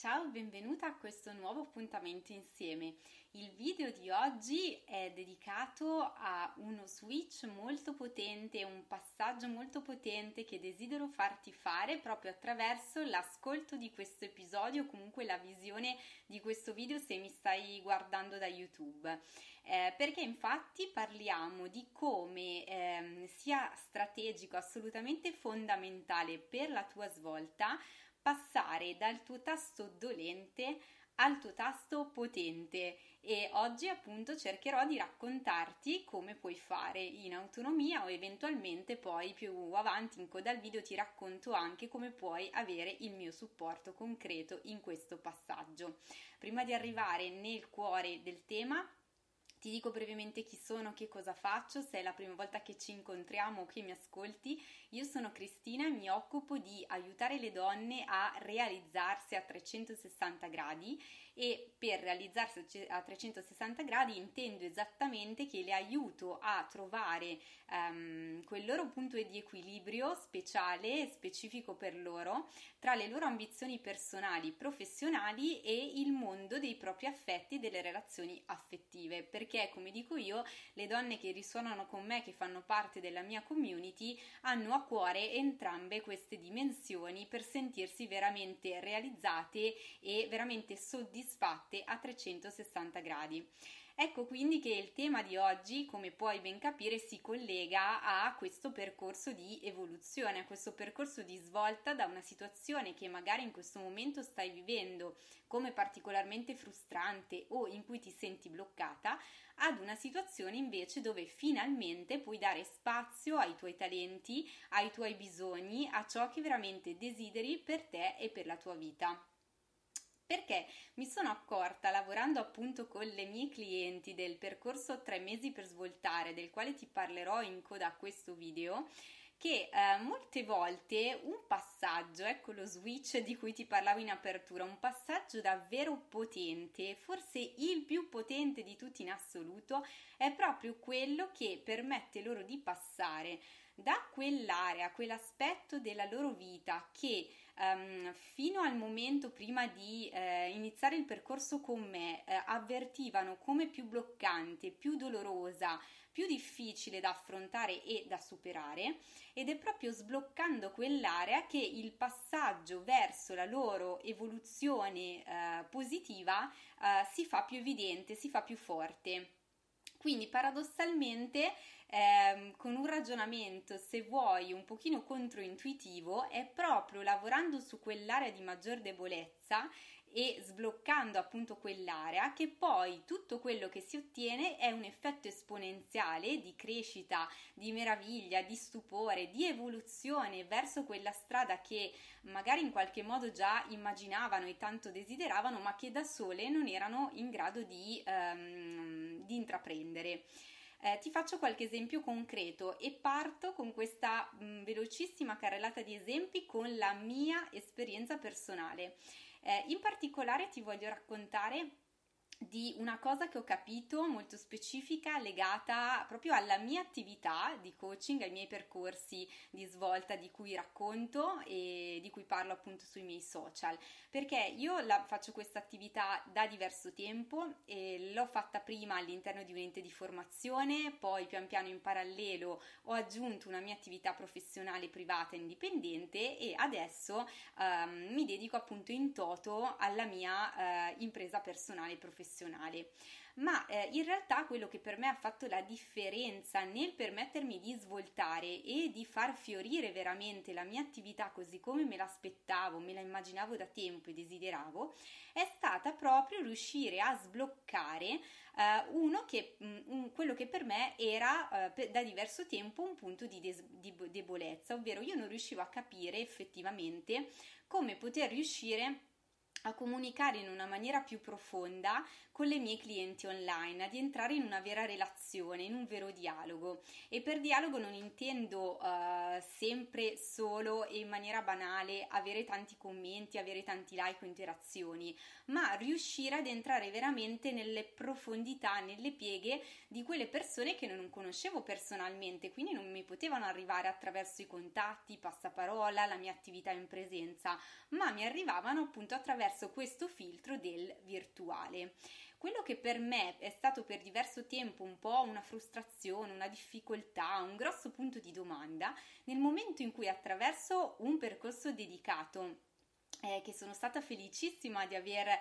Ciao, benvenuta a questo nuovo appuntamento insieme. Il video di oggi è dedicato a uno switch molto potente, un passaggio molto potente che desidero farti fare proprio attraverso l'ascolto di questo episodio, comunque la visione di questo video se mi stai guardando da YouTube. Eh, perché infatti parliamo di come eh, sia strategico, assolutamente fondamentale per la tua svolta passare dal tuo tasto dolente al tuo tasto potente e oggi appunto cercherò di raccontarti come puoi fare in autonomia o eventualmente poi più avanti in coda al video ti racconto anche come puoi avere il mio supporto concreto in questo passaggio. Prima di arrivare nel cuore del tema ti dico brevemente chi sono, che cosa faccio, se è la prima volta che ci incontriamo o che mi ascolti. Io sono Cristina e mi occupo di aiutare le donne a realizzarsi a 360 gradi e per realizzarsi a 360 gradi intendo esattamente che le aiuto a trovare um, quel loro punto di equilibrio speciale e specifico per loro tra le loro ambizioni personali, professionali e il mondo dei propri affetti e delle relazioni affettive. Perché, come dico io, le donne che risuonano con me, che fanno parte della mia community, hanno a cuore entrambe queste dimensioni per sentirsi veramente realizzate e veramente soddisfatte a 360 gradi. Ecco quindi che il tema di oggi, come puoi ben capire, si collega a questo percorso di evoluzione, a questo percorso di svolta da una situazione che magari in questo momento stai vivendo come particolarmente frustrante o in cui ti senti bloccata, ad una situazione invece dove finalmente puoi dare spazio ai tuoi talenti, ai tuoi bisogni, a ciò che veramente desideri per te e per la tua vita perché mi sono accorta lavorando appunto con le mie clienti del percorso 3 mesi per svoltare, del quale ti parlerò in coda a questo video, che eh, molte volte un passaggio, ecco lo switch di cui ti parlavo in apertura, un passaggio davvero potente, forse il più potente di tutti in assoluto, è proprio quello che permette loro di passare da quell'area, quell'aspetto della loro vita che um, fino al momento prima di eh, iniziare il percorso con me eh, avvertivano come più bloccante, più dolorosa, più difficile da affrontare e da superare ed è proprio sbloccando quell'area che il passaggio verso la loro evoluzione eh, positiva eh, si fa più evidente, si fa più forte. Quindi paradossalmente ehm, con un ragionamento, se vuoi, un pochino controintuitivo, è proprio lavorando su quell'area di maggior debolezza e sbloccando appunto quell'area che poi tutto quello che si ottiene è un effetto esponenziale di crescita, di meraviglia, di stupore, di evoluzione verso quella strada che magari in qualche modo già immaginavano e tanto desideravano ma che da sole non erano in grado di, um, di intraprendere. Eh, ti faccio qualche esempio concreto e parto con questa mh, mm, velocissima carrellata di esempi con la mia esperienza personale. Eh, in particolare ti voglio raccontare di una cosa che ho capito molto specifica legata proprio alla mia attività di coaching, ai miei percorsi di svolta di cui racconto e di cui parlo appunto sui miei social, perché io la, faccio questa attività da diverso tempo e l'ho fatta prima all'interno di un ente di formazione, poi pian piano in parallelo ho aggiunto una mia attività professionale privata indipendente e adesso um, mi dedico appunto in toto alla mia uh, impresa personale professionale professionale ma eh, in realtà quello che per me ha fatto la differenza nel permettermi di svoltare e di far fiorire veramente la mia attività così come me l'aspettavo, me la immaginavo da tempo e desideravo, è stata proprio riuscire a sbloccare eh, uno che, mh, mm, quello che per me era eh, per, da diverso tempo un punto di, des- di debolezza, ovvero io non riuscivo a capire effettivamente come poter riuscire a comunicare in una maniera più profonda con le mie clienti online, ad entrare in una vera relazione, in un vero dialogo. E per dialogo non intendo uh, sempre solo e in maniera banale avere tanti commenti, avere tanti like o interazioni, ma riuscire ad entrare veramente nelle profondità, nelle pieghe di quelle persone che non conoscevo personalmente, quindi non mi potevano arrivare attraverso i contatti, passaparola, la mia attività in presenza, ma mi arrivavano appunto attraverso attraverso questo filtro del virtuale. Quello che per me è stato per diverso tempo un po' una frustrazione, una difficoltà, un grosso punto di domanda, nel momento in cui attraverso un percorso dedicato eh, che sono stata felicissima di aver eh,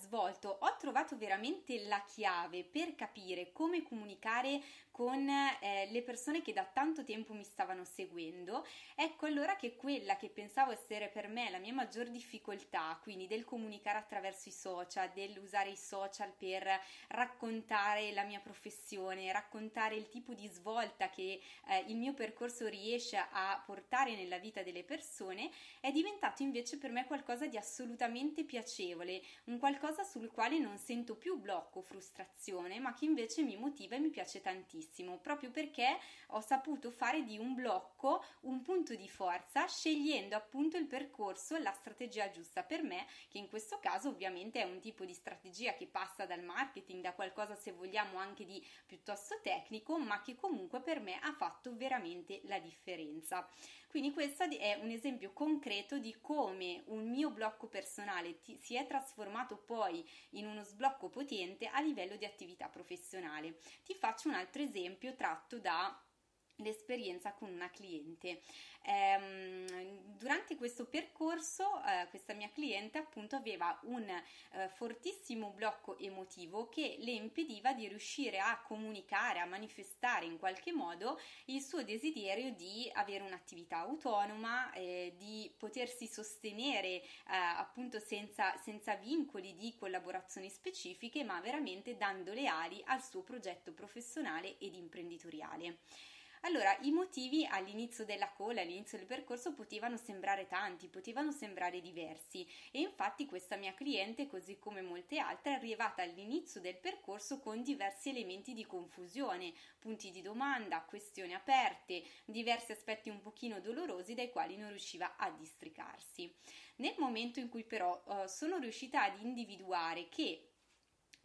svolto, ho trovato veramente la chiave per capire come comunicare con eh, le persone che da tanto tempo mi stavano seguendo. Ecco allora che quella che pensavo essere per me la mia maggior difficoltà, quindi del comunicare attraverso i social, dell'usare i social per raccontare la mia professione, raccontare il tipo di svolta che eh, il mio percorso riesce a portare nella vita delle persone, è diventato invece per me qualcosa di assolutamente piacevole, un qualcosa sul quale non sento più blocco, frustrazione, ma che invece mi motiva e mi piace tantissimo proprio perché ho saputo fare di un blocco un punto di forza scegliendo appunto il percorso, la strategia giusta per me, che in questo caso ovviamente è un tipo di strategia che passa dal marketing, da qualcosa se vogliamo anche di piuttosto tecnico, ma che comunque per me ha fatto veramente la differenza. Quindi questo è un esempio concreto di come un mio blocco personale ti, si è trasformato poi in uno sblocco potente a livello di attività professionale. Ti faccio un altro esempio tratto da l'esperienza con una cliente. Ehm, durante questo percorso eh, questa mia cliente appunto aveva un eh, fortissimo blocco emotivo che le impediva di riuscire a comunicare, a manifestare in qualche modo il suo desiderio di avere un'attività autonoma, eh, di potersi sostenere eh, appunto senza, senza vincoli di collaborazioni specifiche, ma veramente dando le ali al suo progetto professionale ed imprenditoriale. Allora, i motivi all'inizio della cola, all'inizio del percorso, potevano sembrare tanti, potevano sembrare diversi e infatti questa mia cliente, così come molte altre, è arrivata all'inizio del percorso con diversi elementi di confusione, punti di domanda, questioni aperte, diversi aspetti un pochino dolorosi dai quali non riusciva a districarsi. Nel momento in cui però uh, sono riuscita ad individuare che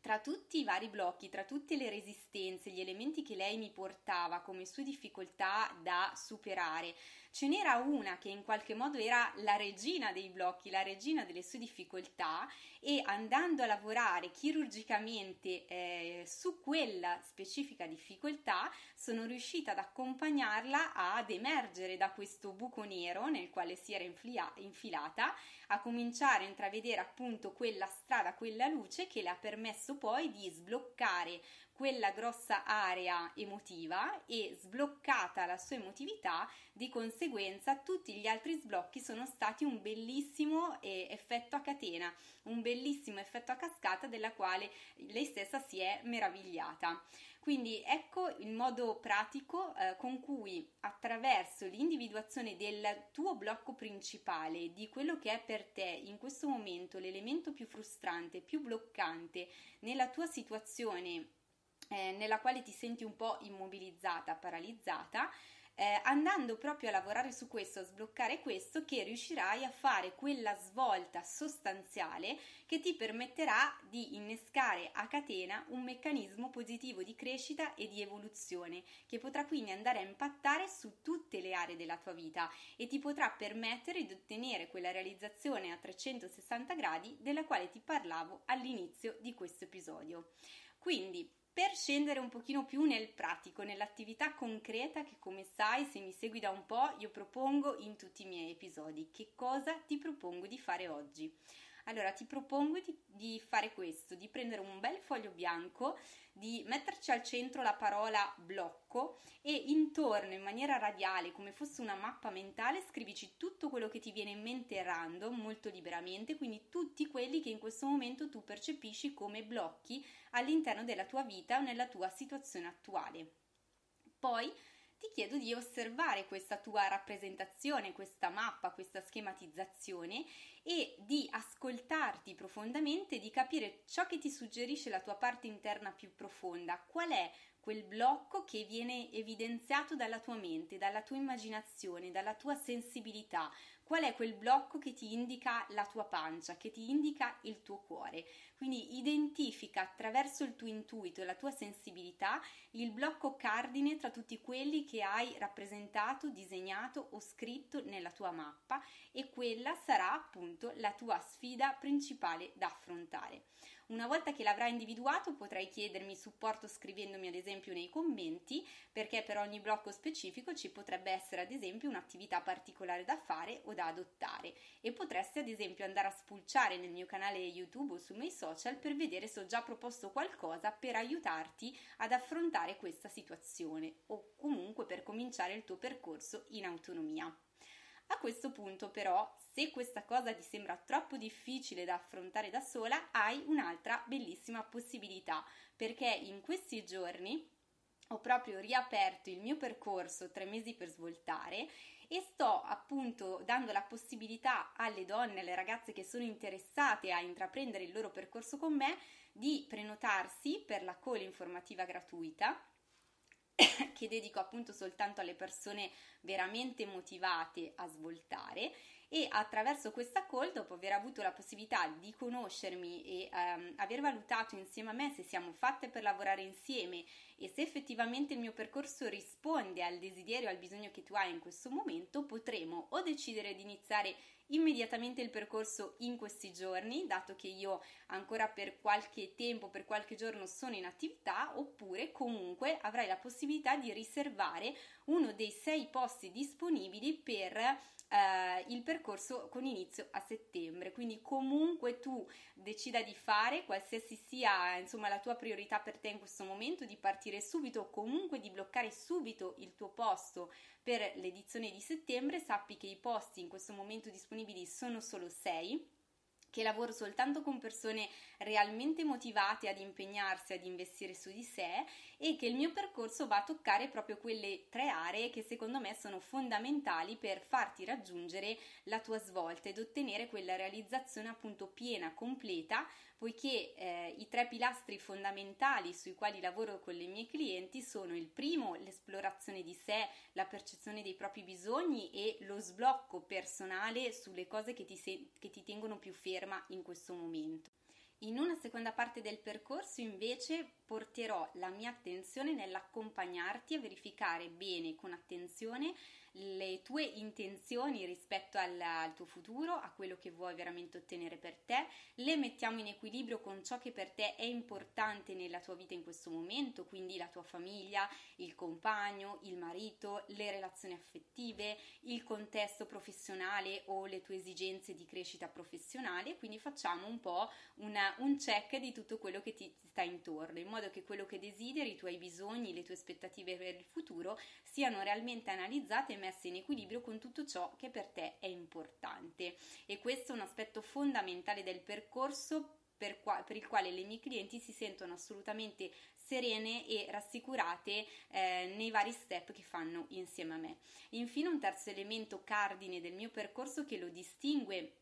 tra tutti i vari blocchi, tra tutte le resistenze, gli elementi che lei mi portava come sue difficoltà da superare, ce n'era una che in qualche modo era la regina dei blocchi, la regina delle sue difficoltà e andando a lavorare chirurgicamente eh, su quella specifica difficoltà sono riuscita ad accompagnarla ad emergere da questo buco nero nel quale si era inflia- infilata, a cominciare a intravedere appunto quella strada, quella luce che le ha permesso poi di sbloccare quella grossa area emotiva e sbloccata la sua emotività, di conseguenza tutti gli altri sblocchi sono stati un bellissimo eh, effetto a catena, un bellissimo effetto a cascata della quale lei stessa si è meravigliata. Quindi ecco il modo pratico eh, con cui attraverso l'individuazione del tuo blocco principale, di quello che è per te in questo momento l'elemento più frustrante, più bloccante nella tua situazione eh, nella quale ti senti un po' immobilizzata, paralizzata, eh, andando proprio a lavorare su questo, a sbloccare questo, che riuscirai a fare quella svolta sostanziale che ti permetterà di innescare a catena un meccanismo positivo di crescita e di evoluzione, che potrà quindi andare a impattare su tutte le aree della tua vita e ti potrà permettere di ottenere quella realizzazione a 360 gradi della quale ti parlavo all'inizio di questo episodio. Quindi per scendere un pochino più nel pratico, nell'attività concreta che come sai se mi segui da un po' io propongo in tutti i miei episodi. Che cosa ti propongo di fare oggi? Allora ti propongo di, di, fare questo, di prendere un bel foglio bianco, di metterci al centro la parola blocco e intorno in maniera radiale, come fosse una mappa mentale, scrivici tutto quello che ti viene in mente random, molto liberamente, quindi tutti quelli che in questo momento tu percepisci come blocchi all'interno della tua vita o nella tua situazione attuale. Poi ti chiedo di osservare questa tua rappresentazione, questa mappa, questa schematizzazione e di ascoltarti profondamente, di capire ciò che ti suggerisce la tua parte interna più profonda, qual è quel blocco che viene evidenziato dalla tua mente, dalla tua immaginazione, dalla tua sensibilità, qual è quel blocco che ti indica la tua pancia, che ti indica il tuo cuore. Quindi identifica attraverso il tuo intuito e la tua sensibilità il blocco cardine tra tutti quelli che hai rappresentato, disegnato o scritto nella tua mappa e quella sarà appunto la tua sfida principale da affrontare. Una volta che l'avrai individuato potrai chiedermi supporto scrivendomi ad esempio nei commenti perché per ogni blocco specifico ci potrebbe essere ad esempio un'attività particolare da fare o da adottare e potresti ad esempio andare a spulciare nel mio canale YouTube o sui miei social per vedere se ho già proposto qualcosa per aiutarti ad affrontare questa situazione o comunque per cominciare il tuo percorso in autonomia. A questo punto però, se questa cosa ti sembra troppo difficile da affrontare da sola, hai un'altra bellissima possibilità, perché in questi giorni ho proprio riaperto il mio percorso tre mesi per svoltare e sto appunto dando la possibilità alle donne, alle ragazze che sono interessate a intraprendere il loro percorso con me di prenotarsi per la call informativa gratuita che dedico appunto soltanto alle persone veramente motivate a svoltare e attraverso questa call, dopo aver avuto la possibilità di conoscermi e um, aver valutato insieme a me se siamo fatte per lavorare insieme e se effettivamente il mio percorso risponde al desiderio, al bisogno che tu hai in questo momento, potremo o decidere di iniziare immediatamente il percorso in questi giorni, dato che io ancora per qualche tempo, per qualche giorno sono in attività, oppure comunque avrai la possibilità di riservare uno dei sei posti disponibili per eh, il percorso con inizio a settembre. Quindi comunque tu decida di fare, qualsiasi sia insomma la tua priorità per te in questo momento, di partire subito o comunque di bloccare subito il tuo posto per l'edizione di settembre, sappi che i posti in questo momento disponibili sono solo 6 che lavoro soltanto con persone realmente motivate ad impegnarsi, ad investire su di sé e che il mio percorso va a toccare proprio quelle tre aree che secondo me sono fondamentali per farti raggiungere la tua svolta ed ottenere quella realizzazione appunto piena, completa, poiché eh, i tre pilastri fondamentali sui quali lavoro con le mie clienti sono il primo, l'esplorazione di sé, la percezione dei propri bisogni e lo sblocco personale sulle cose che ti, se- che ti tengono più ferma in questo momento. In una seconda parte del percorso invece porterò la mia attenzione nell'accompagnarti a verificare bene con attenzione le tue intenzioni rispetto al, al, tuo futuro, a quello che vuoi veramente ottenere per te, le mettiamo in equilibrio con ciò che per te è importante nella tua vita in questo momento, quindi la tua famiglia, il compagno, il marito, le relazioni affettive, il contesto professionale o le tue esigenze di crescita professionale, quindi facciamo un po' una, un check di tutto quello che ti sta intorno, in modo che quello che desideri, i tuoi bisogni, le tue aspettative per il futuro siano realmente analizzate e messe in equilibrio con tutto ciò che per te è importante. E questo è un aspetto fondamentale del percorso per, qua, per, il quale le mie clienti si sentono assolutamente serene e rassicurate eh, nei vari step che fanno insieme a me. Infine un terzo elemento cardine del mio percorso che lo distingue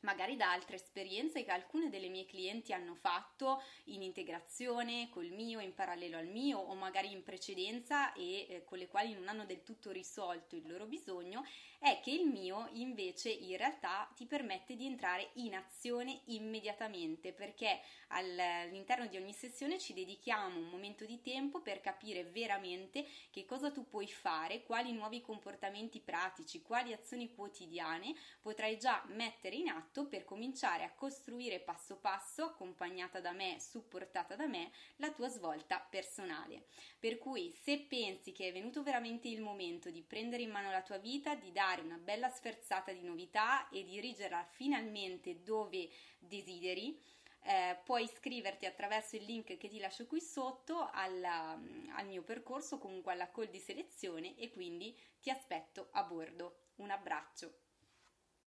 magari da altre esperienze che alcune delle mie clienti hanno fatto in integrazione col mio, in parallelo al mio o magari in precedenza e eh, con le quali non hanno del tutto risolto il loro bisogno, è che il mio invece in realtà ti permette di entrare in azione immediatamente perché all'interno di ogni sessione ci dedichiamo un momento di tempo per capire veramente che cosa tu puoi fare, quali nuovi comportamenti pratici, quali azioni quotidiane potrai già mettere in atto atto per cominciare a costruire passo passo, accompagnata da me, supportata da me, la tua svolta personale. Per cui se pensi che è venuto veramente il momento di prendere in mano la tua vita, di dare una bella sferzata di novità e dirigerla finalmente dove desideri, eh, puoi iscriverti attraverso il link che ti lascio qui sotto alla, al mio percorso, comunque alla call di selezione e quindi ti aspetto a bordo. Un abbraccio.